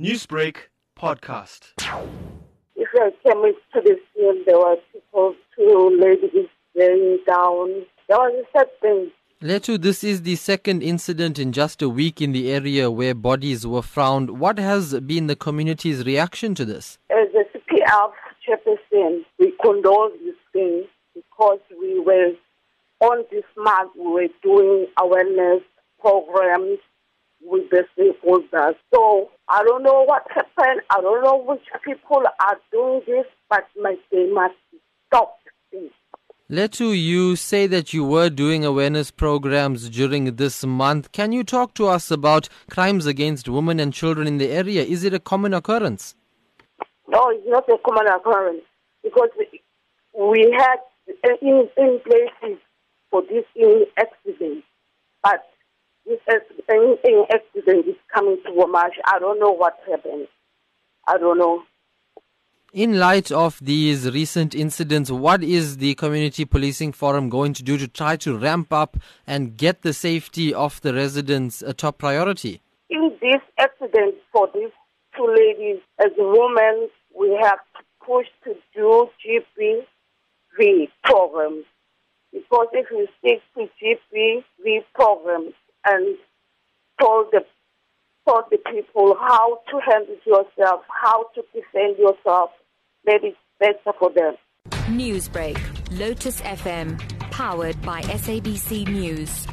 Newsbreak podcast. If I came to the scene, there were people, two ladies laying down. There was a sad thing. Lethu, this is the second incident in just a week in the area where bodies were found. What has been the community's reaction to this? As a CPF chairperson, we condole this thing because we were on this month, we were doing awareness programs with the stakeholders. So I don't know what happened. I don't know which people are doing this, but my, they must stopped. please. Lethu, you say that you were doing awareness programs during this month. Can you talk to us about crimes against women and children in the area? Is it a common occurrence? No, it's not a common occurrence because we had uh, in, in places for this in this in accident is coming to KwaMashu. I don't know what happened. I don't know. In light of these recent incidents, what is the Community Policing Forum going to do to try to ramp up and get the safety of the residents a top priority? In this accident for these two ladies, as a woman, we have to push to do GBV programs because if you stick to GBV programs and told the told the people how to handle yourself, how to defend yourself, maybe it's better for them. Newsbreak, Lotus FM, powered by SABC News.